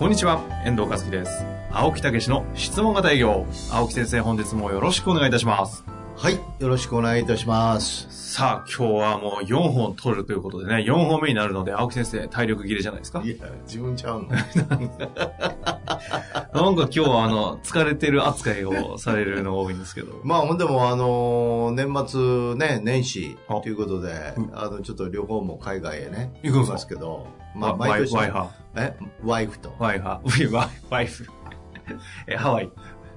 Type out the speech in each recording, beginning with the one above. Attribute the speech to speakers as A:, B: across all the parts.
A: こんにちは、遠藤和樹です。青木武の質問型営業。青木先生、本日もよろしくお願いいたします。
B: はい。よろしくお願いいたします。
A: さあ、今日はもう4本取るということでね、4本目になるので、青木先生、体力切れじゃないですか？
B: いや、自分ちゃうの。
A: なんか今日はあの、疲れてる扱いをされるのが多いんですけど。
B: まあ、ほんでも、あのー年末ね、年始
A: あ
B: ということで
A: うん、
B: あの、ちょっと旅行も海外へね、
A: 行くんです
B: けど、
A: まあ、
B: まあ、毎年、え？ワイフと。
A: ワイハワイワイワイフ。え、ハワイ。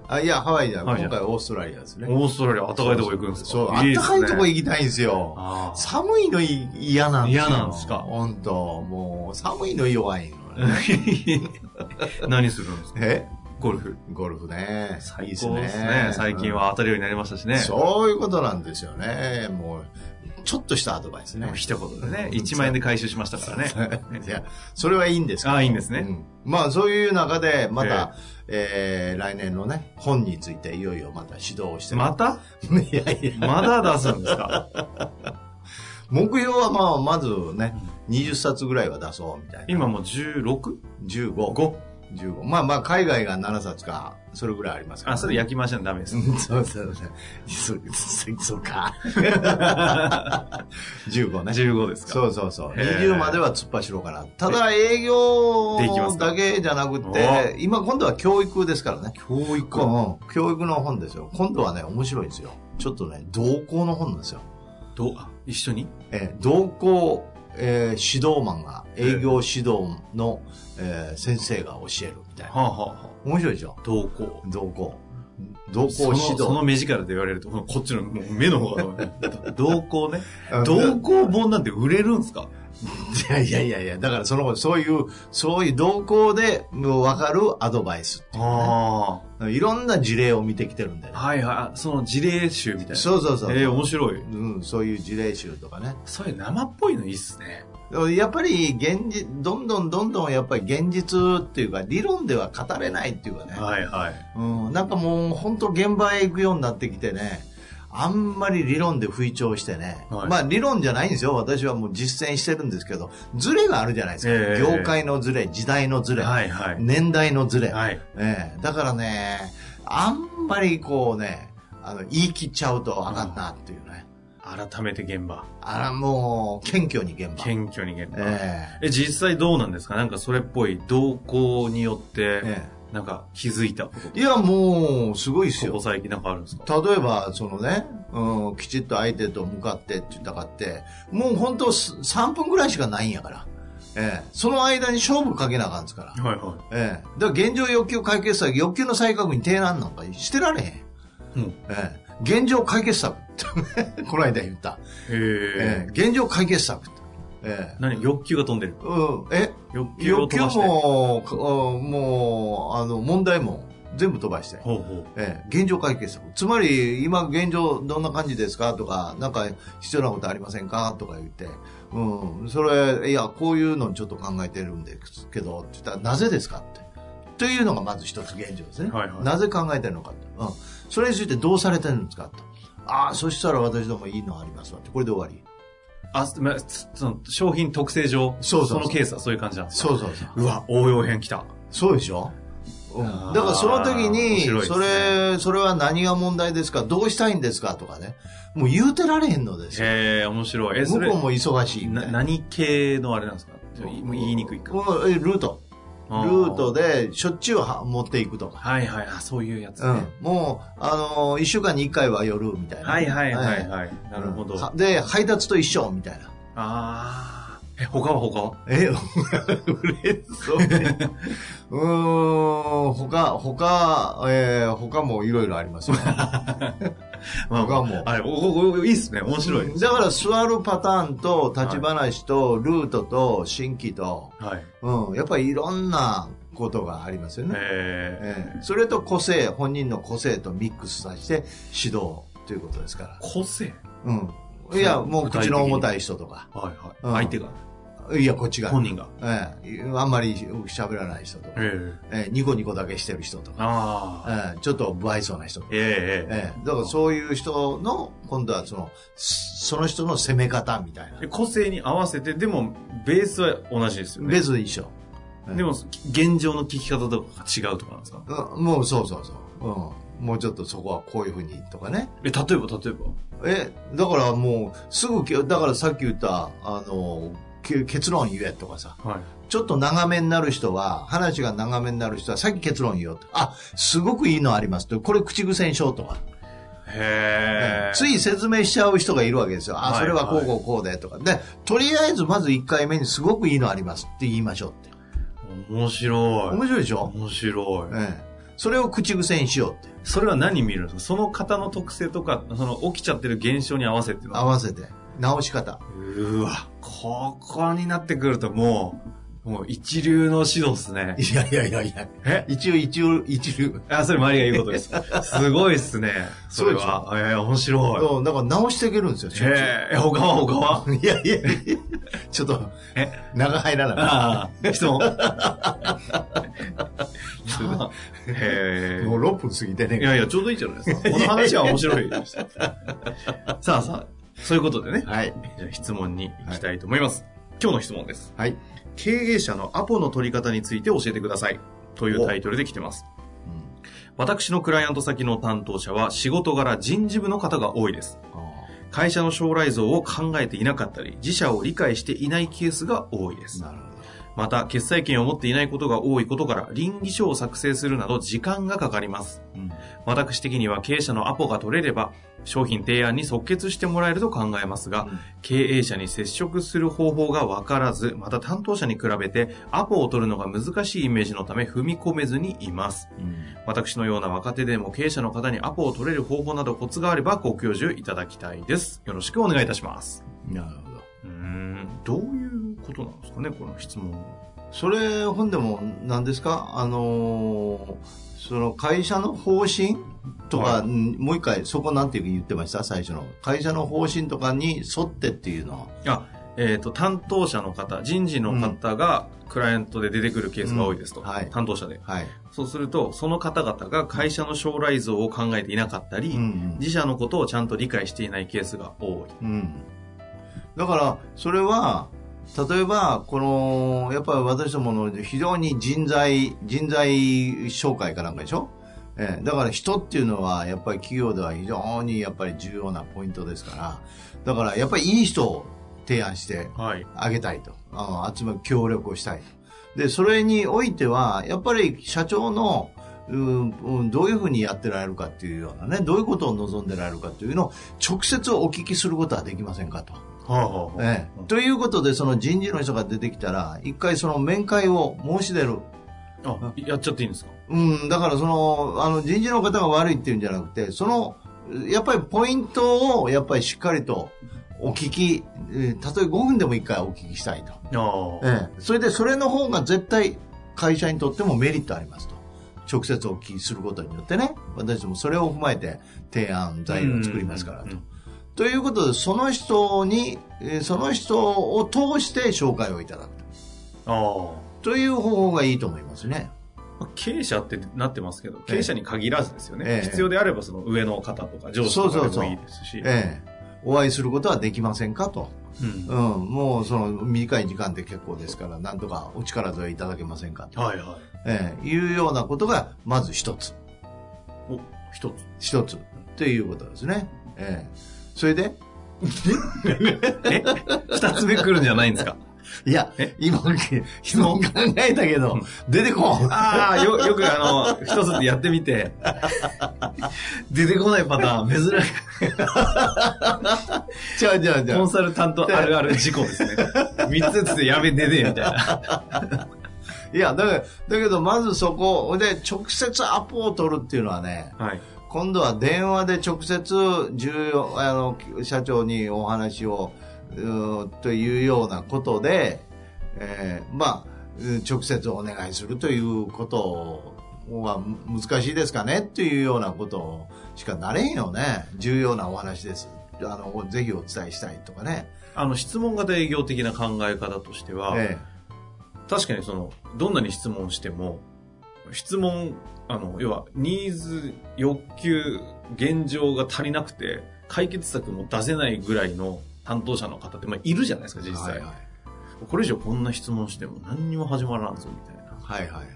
B: あ、いや、ハワイじゃ今回オーストラリアですね。
A: オーストラリア、暖かいとこ行くんですか？
B: そう、あったかいとこ行きたいんですよ。
A: あ
B: 寒いのい嫌なんですよ。
A: 嫌なんですか？
B: 本当もう、寒いの弱いの。
A: 何するんですか？
B: え？
A: ゴルフ。
B: ゴルフね。
A: 最高ですね。最近は当たるようになりましたしね。
B: そういうことなんですよね。もう、ちょっとしたアドバイスね。
A: 一言でね、1万円で回収しましたからね。
B: いや、それはいいんですけど
A: あいいんですね
B: うんまあ、そういう中で、ま
A: え
B: た、えー来年のね、本についていよいよまた指導をして
A: また？
B: いやいや、
A: まだ出すんですか？
B: 目標はまあ、まずね、20冊ぐらいは出そうみたいな。
A: 今もう 16?5?
B: 15。15。まあまあ、海外が7冊か、それぐらいありますから、
A: あ、それ焼き回しなダメです。
B: うんそうそうそう。そ、そそうか。15ね。
A: 15ですか
B: そうそうそう。
A: へー
B: 20までは突っ走ろうかな。ただ営業
A: できますか
B: だけじゃなくて、今今度は教育ですからね。
A: 教育
B: うん教育の本ですよ。今度はね、面白いんですよ。ちょっとね、同行の本なんですよ。
A: ど一緒に？
B: えー同行、えー指導マンが、営業指導の、えー先生が教えるみたいな。
A: はあ、はあはあ、
B: 面白いでしょ？
A: 同行。
B: 同行。同行指導。
A: その目力で言われると、こっちの目の方が、同行ね。
B: うん
A: 同行本なんて売れるんすか？
B: いやいやいやいや、だからその、そういう、そういう動向でもう分かるアドバイスっていうね
A: あ
B: いろんな事例を見てきてるんでね
A: あ。。はいはい。その事例集みたいな。
B: そうそうそう。
A: ええ面白い。
B: うん、そういう事例集とかね。
A: そういう生っぽいのいいっすね。
B: やっぱり現実、どんどんどんどんやっぱり現実っていうか理論では語れないっていうかね。
A: はいはい。
B: うん、なんかもう本当現場へ行くようになってきてね。あんまり理論で吹聴してね。
A: はい
B: まあ理論じゃないんですよ。私はもう実践してるんですけど、ズレがあるじゃないですか。
A: ええ
B: 業界のズレ、時代のズレ、
A: はいはい。
B: 年代のズレ。
A: はい。
B: ええだからね、あんまりこうね、あの、言い切っちゃうとあかんなっていうね。
A: 改めて現場。
B: あら、もう、謙虚に現場。
A: 謙虚に現場。
B: え
A: え、実際どうなんですか？なんかそれっぽい動向によって、
B: え
A: なんか気づいたこと
B: えいや、もう、すごいですよ。
A: ここ最近なんかあるんですか？
B: 例えば、そのね、うん、きちっと相手と向かってって言ったかって、もう本当す3分ぐらいしかないんやから。ええその間に勝負かけなあかんですから。
A: はいは
B: ええだから現状欲求解決策、欲求の再確認提案なんかしてられへん。
A: い。うん。
B: ええ現状解決策って この間言った。
A: へえ
B: ええ現状解決策って。ええ
A: 何欲求が飛んでる
B: うん、え？
A: 欲求を
B: 欲求
A: 飛ばして。
B: も、かもう、あの、問題も全部飛ばして。
A: ほうほ
B: ええ現状解決策。つまり、今現状どんな感じですか？とか、なんか必要なことありませんか？とか言って、うん、それ、いや、こういうのちょっと考えてるんですけど、って言ったら、なぜですかって。というのがまず一つ現状ですね。
A: はいはい
B: なぜ考えてるのか。うん。それについてどうされてるんですかと。ああ、そしたら私どもいいのありますわって。これで終わり。
A: う。あ、すまつその商品特性上、
B: そうそ
A: のケースはそういう感じなんですか？
B: そうそうそう。
A: うわ、応用編来た。
B: そうでしょ？うん、だからその時
A: 面
B: に、
A: ね
B: それ、それは何が問題ですか？どうしたいんですか？とかね。もう言うてられへんのですよ。
A: へえ、面白い。え、それ
B: 向こう、も忙しいな。
A: 何系のあれなんですか？言いにくいか。
B: ルート。ル
A: あー
B: ートでしょっちゅうは持っていくとか。
A: はいはい、あ、そういうやつね。
B: うん。もう、あのー一週間に一回は夜みたいな。
A: はいはいはい
B: い
A: はい。なるほど。
B: で、配達と一緒みたいな。
A: あえ、他は他は？
B: え、売れそうね。うーん、他、他、えー、他もいろいろありますよ。
A: まあ、
B: 他も
A: あれ、おおいいっすね。面白い。
B: だから座るパターンと立ち話とルートと新規と、
A: はい。
B: うん、やっぱりいろんなことがありますよね。
A: え
B: ええそれと個性、本人の個性とミックスさせて指導ということですから
A: ー、。個性？
B: うん。いや、もう口の重たい人とか。
A: はいはい。
B: うん
A: 相手が、
B: いや、こっちが。
A: 本人が。
B: ええあんまり喋らない人とか。
A: ええ
B: ええニコニコだけしてる人とか。
A: ああ。
B: ええちょっと不愛想な人とか。
A: えええ
B: ええだからそういう人の、今度はその、その人の攻め方みたいな
A: え。個性に合わせて、でも、ベースは同じですよね。
B: 別に一緒。うん
A: でも、現状の聞き方とかが違うとかなんですか？
B: うんもうそうそうそう。うん。もうちょっとそこはこういうふうにとかね。
A: え、例えば、例えば？
B: え、だからもう、すぐけ、だからさっき言った、あの、け結論言えとかさ。
A: はい。
B: ちょっと長めになる人は、話が長めになる人は、さっき結論言おうと。あ、すごくいいのありますと。これ口癖にしようとか。
A: へえ。
B: つい説明しちゃう人がいるわけですよ。あ、
A: はい
B: それはこうこうこうでとか。で、とりあえずまず1回目にすごくいいのありますって言いましょうって。
A: 面白い。
B: 面白いでしょ、
A: 面白い。
B: ええ。それを口癖にしようって。
A: それは何見るんですか？その方の特性とか、その起きちゃってる現象に合わせての
B: 合わせて。直し方。
A: うわ、ここになってくるともう、もう一流の指導ですね。
B: いやいやいやいや。
A: え？
B: 一応一応、一流。
A: あ、それ周りが言うことです。すごいっすね。それは。ええ面白い。
B: そうだから直していけるんですよ。しょっちゅう
A: ええ他は他は？い
B: やいやいやちょっと、
A: え？
B: 長入らない。
A: ああ、質問？へえ。
B: もう6分過ぎてね。
A: いやいや、ちょうどいいじゃないですか。この話は面白いです。さあさあ、そういうことでね。
B: はい。
A: じゃあ質問に行きたいと思います。今日の質問です。
B: はい。
A: 経営者のアポの取り方について教えてください。というタイトルで来てます。私のクライアント先の担当者は仕事柄人事部の方が多いです。会社の将来像を考えていなかったり、自社を理解していないケースが多いです。
B: なるほど。
A: また、決済権を持っていないことが多いことから、倫理書を作成するなど時間がかかります。
B: うん
A: 私的には経営者のアポが取れれば、商品提案に即決してもらえると考えますが、
B: うん
A: 経営者に接触する方法がわからず、また担当者に比べてアポを取るのが難しいイメージのため踏み込めずにいます。私のような若手でも経営者の方にアポを取れる方法などコツがあればご教授いただきたいです。よろしくお願いいたします。
B: なるほど。
A: うーん、どういうことなんですかね、この質問は。
B: それ、本でも何ですか？あのーその会社の方針とか、
A: はい
B: うんもう一回、そこなんていう言ってました？最初の。会社の方針とかに沿ってっていうのは。
A: あ、えっ、と、担当者の方、人事の方がクライアントで出てくるケースが多いですと。
B: うんはい
A: 担当者で。
B: はい。
A: そうすると、その方々が会社の将来像を考えていなかったり、
B: うん
A: 自社のことをちゃんと理解していないケースが多い。
B: うん。だから、それは、例えば、この、やっぱり私どもの非常に人材、人材紹介かなんかでしょ？ええだから人っていうのは、やっぱり企業では非常にやっぱり重要なポイントですから、だからやっぱりいい人を提案して
A: はい。
B: あげたいと。あの集め、協力をしたいと。で、それにおいては、やっぱり社長の、うんうんどういうふうにやってられるかっていうようなね、どういうことを望んでられるかというのを直接お聞きすることはできませんかと。
A: はあ、はあ
B: ということで、その人事の人が出てきたら、一回その面会を申し出る。
A: あ、やっちゃっていいんですか？
B: うん、だからその、あの人事の方が悪いっていうんじゃなくて、その、やっぱりポイントをやっぱりしっかりとお聞き、えーたとえ5分でも一回お聞きしたいと。ええ、それでそれの方が絶対会社にとってもメリットありますと。直接お聞きすることによってね、私どもそれを踏まえて提案材料を作りますからと
A: うんうん。
B: ということで、その人に、えーその人を通して紹介をいただく
A: ああ。
B: と。という方法がいいと思いますね。
A: まあ経営者ってなってますけど、経営者に限らずですよね。
B: ええ
A: 必要であればその上の方とか上司とかでもいいですし。
B: ええ、お会いすることはできませんかと。
A: うん
B: うん、もうその短い時間で結構ですから、なんとかお力添えいただけませんかと。
A: はいはい。
B: ええ、いうようなことが、まず一つ。
A: お、一つ。
B: 一つ。ということですね。ええ。それで、
A: え？二つ目来るんじゃないんですか？
B: いや
A: え、
B: 今、今考えたけど、出てこん。
A: ああ、よ、よくあの、一つでやってみて、出てこないパターン、珍し
B: じゃあじゃあ
A: い。
B: じゃあ。
A: コンサルタントあるある事故ですね。三つずつでやべ、出ねえ、みたいな。
B: いや、だけど、だけどまずそこで直接アポを取るっていうのはね、
A: はい。
B: 今度は電話で直接重要、あの、社長にお話を、というようなことで、えーまあ、うん直接お願いするということは難しいですかねっていうようなことしかなれんよね。重要なお話です。あの、ぜひお伝えしたいとかね。
A: あの、質問型営業的な考え方としては、
B: え
A: 確かにその、どんなに質問しても、質問、あの、要は、ニーズ、欲求、現状が足りなくて、解決策も出せないぐらいの担当者の方って、まあ、いるじゃないですか、
B: え
A: 実際。
B: はいはい。
A: これ以上こんな質問しても何にも始まらんぞ、みたいな。
B: はいはいはい。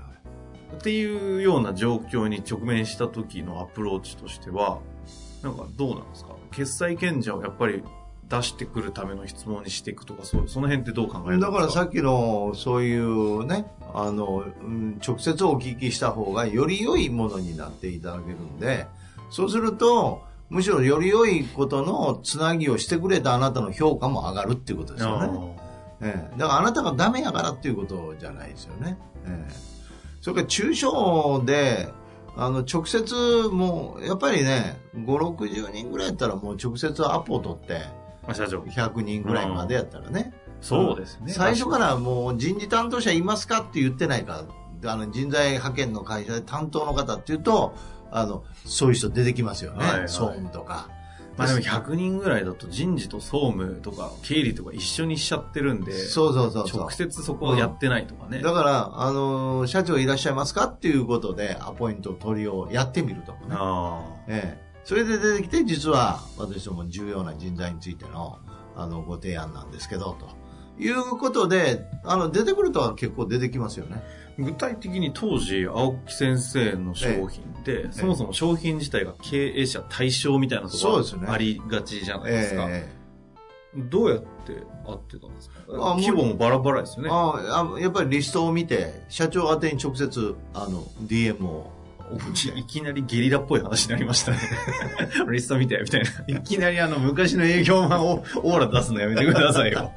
A: っていうような状況に直面した時のアプローチとしては、なんかどうなんですか？決済賢者をやっぱり出してくるための質問にしていくとか、そうその辺ってどう考えるんですか
B: だからさっきのそういうね、あの、うん直接お聞きした方がより良いものになっていただけるんで、そうすると、むしろより良いことのつなぎをしてくれたあなたの評価も上がるっていうことですよね。ええ、だからあなたがダメやからっていうことじゃないですよね。ええ、それから中小で、あの、直接もう、やっぱりね、5、60人ぐらいやったらもう直接アポを取って、
A: まあ、社長。
B: 100人ぐらいまでやったらね。
A: そうですね。
B: 最初からもう人事担当者いますかって言ってないから、あの人材派遣の会社で担当の方っていうと、あの、そういう人出てきますよね。
A: はいはい
B: 総務とか。
A: まあでも100人ぐらいだと人事と総務とか経理とか一緒にしちゃってるんで、
B: そうそうそう。
A: 直接そこをやってないとかね。
B: だから、あの社長いらっしゃいますかっていうことで、アポイント取りをやってみるとかね。
A: あ
B: ええ。それで出てきて、実は私ども重要な人材についての、あの、ご提案なんですけど、ということで、あの、出てくるとは結構出てきますよね。
A: ー具体的に当時、青木先生の商品って、そもそも商品自体が経営者対象みたいなところ
B: そうですね
A: がありがちじゃないですか。
B: え
A: どうやって合ってたんですか？規模もバラバラですよね。
B: えああやっぱりリストを見て、社長宛てに直接、あの、DM を
A: いきなりゲリラっぽい話になりましたね。リスト見て、みたいな。いきなりあの、昔の営業マンをオーラ出すのやめてくださいよ。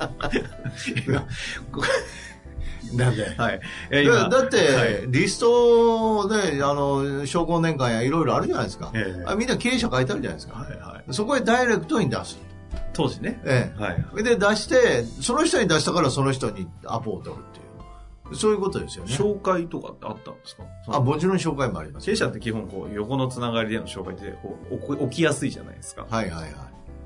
B: なんで？
A: はい。
B: だだって、
A: はい
B: リストで、あの、商工年間やいろいろあるじゃないですか。
A: え
B: みんな経営者書いてあるじゃないですか。
A: はいはい。
B: そこへダイレクトに出す。
A: 当時ね。
B: え
A: はい。
B: え。で、出して、その人に出したからその人にアポを取るっていう。そういうことですよね。
A: 紹介とかってあったんですか？
B: あ、もちろん紹介もあります。
A: 経営者って基本こう、横のつながりでの紹介ってこう起きやすいじゃないですか。
B: はいはいはい。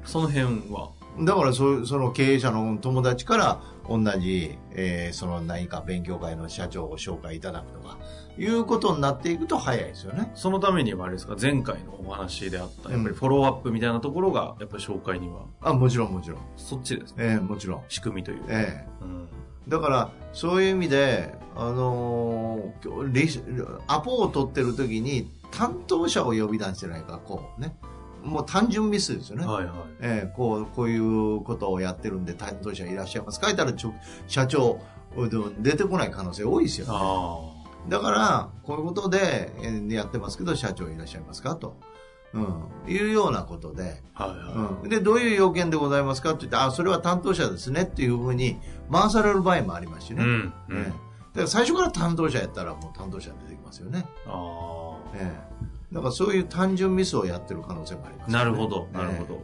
A: その辺は？
B: だからそ、その経営者の友達から同じ、えーその何か勉強会の社長を紹介いただくとか、いうことになっていくと早いですよね。
A: そのためにはあれですか、前回のお話であった、やっぱりフォローアップみたいなところが、やっぱり紹介には、
B: あ、もちろんもちろん。
A: そっちですね。
B: ええもちろん。
A: 仕組みというか。
B: ええ
A: うん
B: だから、そういう意味で、あのーアポを取ってる時に担当者を呼び出してないか、こうね。もう単純ミスですよね。
A: はいはい。
B: ええこう、こういうことをやってるんで担当者いらっしゃいます。書いたらちょ社長、出てこない可能性多いですよ、ね。
A: あ
B: だから、こういうことで、えーやってますけど、社長いらっしゃいますかと。うん。いうようなことで、
A: あ。はいは
B: うん。で、どういう要件でございますかって言って、あ、それは担当者ですねっていうふうに回される場合もありますし
A: い。
B: ね。
A: うん。うん。
B: ええだから最初から担当者やったらもう担当者出てきますよね。
A: あ
B: ええだからそういう単純ミスをやってる可能性もあります、
A: あ。なるほど、
B: ええ
A: なるほど。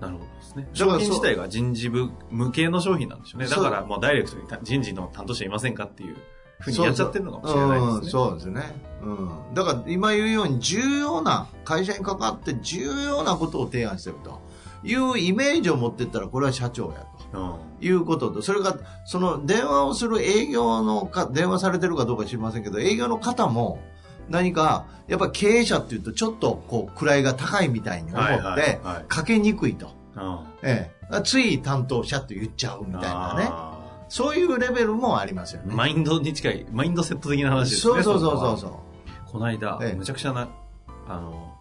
A: なるほどですね。商品自体が人事部向けの商品なんでしょうね。だからもうダイレクトに人事の担当者いませんかっていうふうにやっちゃってるのかもしれないですね。
B: うん、そうですね。うん。だから今言うように重要な、会社に関わって重要なことを提案してるというイメージを持ってったらこれは社長やと。
A: うん。
B: いうことと、それが、その電話をする営業のか、電話されてるかどうか知りませんけど、営業の方も何か、やっぱ経営者っていうとちょっとこう位が高いみたいに思って
A: はい、
B: かけにくいと。
A: うん。
B: ええ。つい担当者って言っちゃうみたいなね。
A: あ
B: そういうレベルもありますよね。
A: ーマインドに近い、マインドセット的な話ですね。
B: そうそうそうそうそう。
A: この間、
B: ええ
A: むちゃくちゃな、あの、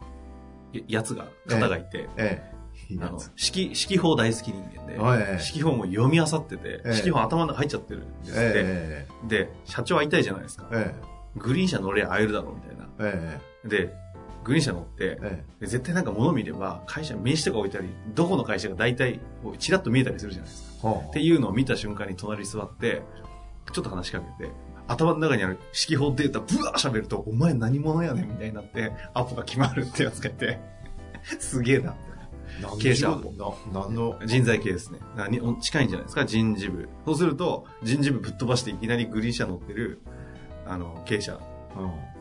A: ややつが、方がいて、
B: えいやつ。
A: 式、式法大好き人間で、
B: はい
A: 式法も読み漁ってて、
B: ええ
A: 式法頭の中入っちゃってるんですって、
B: え
A: で、社長会いたいじゃないですか。
B: ええ
A: グリーン車乗れ会えるだろうみたいな。
B: ええ
A: で、グリーン車乗って、絶対なんか物見れば、会社、名刺とか置いたり、どこの会社が大体、こうチラッと見えたりするじゃないですか。っていうのを見た瞬間に隣に座って、ちょっと話しかけて、頭の中にある式法データブワー喋ると、お前何者やねんみたいになって、アポが決まるってやつがいて、すげえな。
B: 何
A: 経営者
B: のな何の、
A: 人材系ですね。近いんじゃないですか、人事部。そうすると、人事部ぶっ飛ばしていきなりグリーン車乗ってる、あの、経営者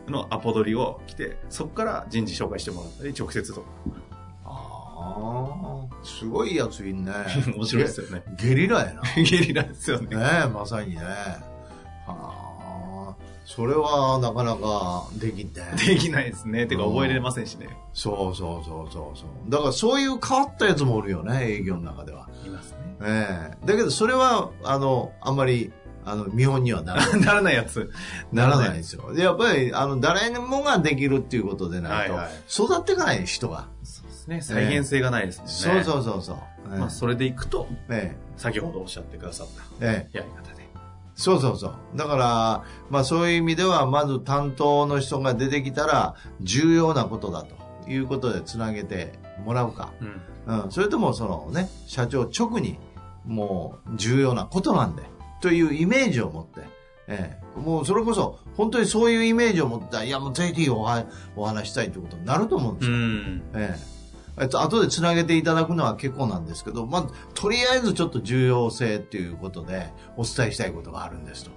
B: うん、
A: のアポ取りを来て、そこから人事紹介してもらったり、直接とか。
B: ああ、すごいやついんね。
A: 面白いですよね。
B: ゲゲリラやな。
A: ゲリラですよね。
B: ねえ、まさにね。はあ、それはなかなかできんね。
A: できないですね。てか覚えれませんしね。
B: そうそうそうそうそう。だからそういう変わったやつもおるよね、営業の中では。
A: いますね。
B: ええだけどそれは、あの、あんまり、あの、見本にはならない。
A: ならないやつ。
B: ならないですよ。でやっぱり、あの、誰もができるっていうことでないと、
A: はいはい
B: 育っていかない人が。
A: ね。再現性がないですもんね。
B: そうそうそうそう。ええ
A: まあ、それでいくと、
B: え
A: 先ほどおっしゃってくださったやり方で。
B: そうそうそう。だから、まあそういう意味では、まず担当の人が出てきたら、重要なことだということでつなげてもらうか。
A: うん。
B: うん。それとも、そのね、社長直に、もう重要なことなんで、というイメージを持って、ええ、もうそれこそ、本当にそういうイメージを持った、いやもうぜひおはお話したいということになると思うんですよ。
A: うん。
B: ええ。えっと、後でつなげていただくのは結構なんですけど、まあ、とりあえずちょっと重要性っていうことで、お伝えしたいことがあるんですと。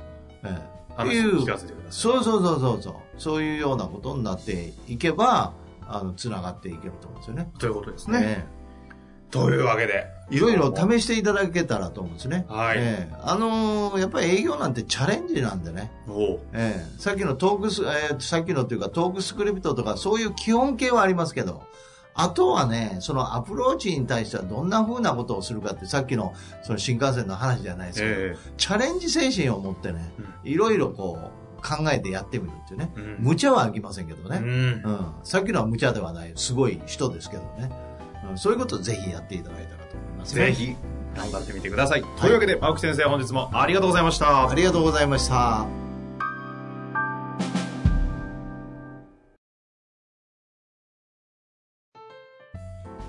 B: ええ。
A: 話
B: いう
A: を聞かせてください。
B: そうそうそうそうそう。そういうようなことになっていけば、あの、つながっていけると思うんですよね。
A: ということですね。
B: え
A: というわけで。
B: えいろいろ試していただけたらと思うんですね。
A: はい
B: ええあのーやっぱり営業なんてチャレンジなんでね。
A: おう
B: ええさっきのトークス、えーさっきのというかトークスクリプトとかそういう基本形はありますけど、あとはね、そのアプローチに対してはどんな風なことをするかってさっきのその新幹線の話じゃないですけど、
A: え
B: チャレンジ精神を持ってね、いろいろこう考えてやってみるっていうね。
A: えうん
B: 無茶は飽きませんけどね。
A: うん
B: うん。さっきのは無茶ではない、すごい人ですけどね。うん、そういうことをぜひやっていただいたらと思います、ね。
A: ぜ。ひ、頑張ってみてください。というわけで、青木先生、本日もありがとうございました
B: あ。りがとうございました。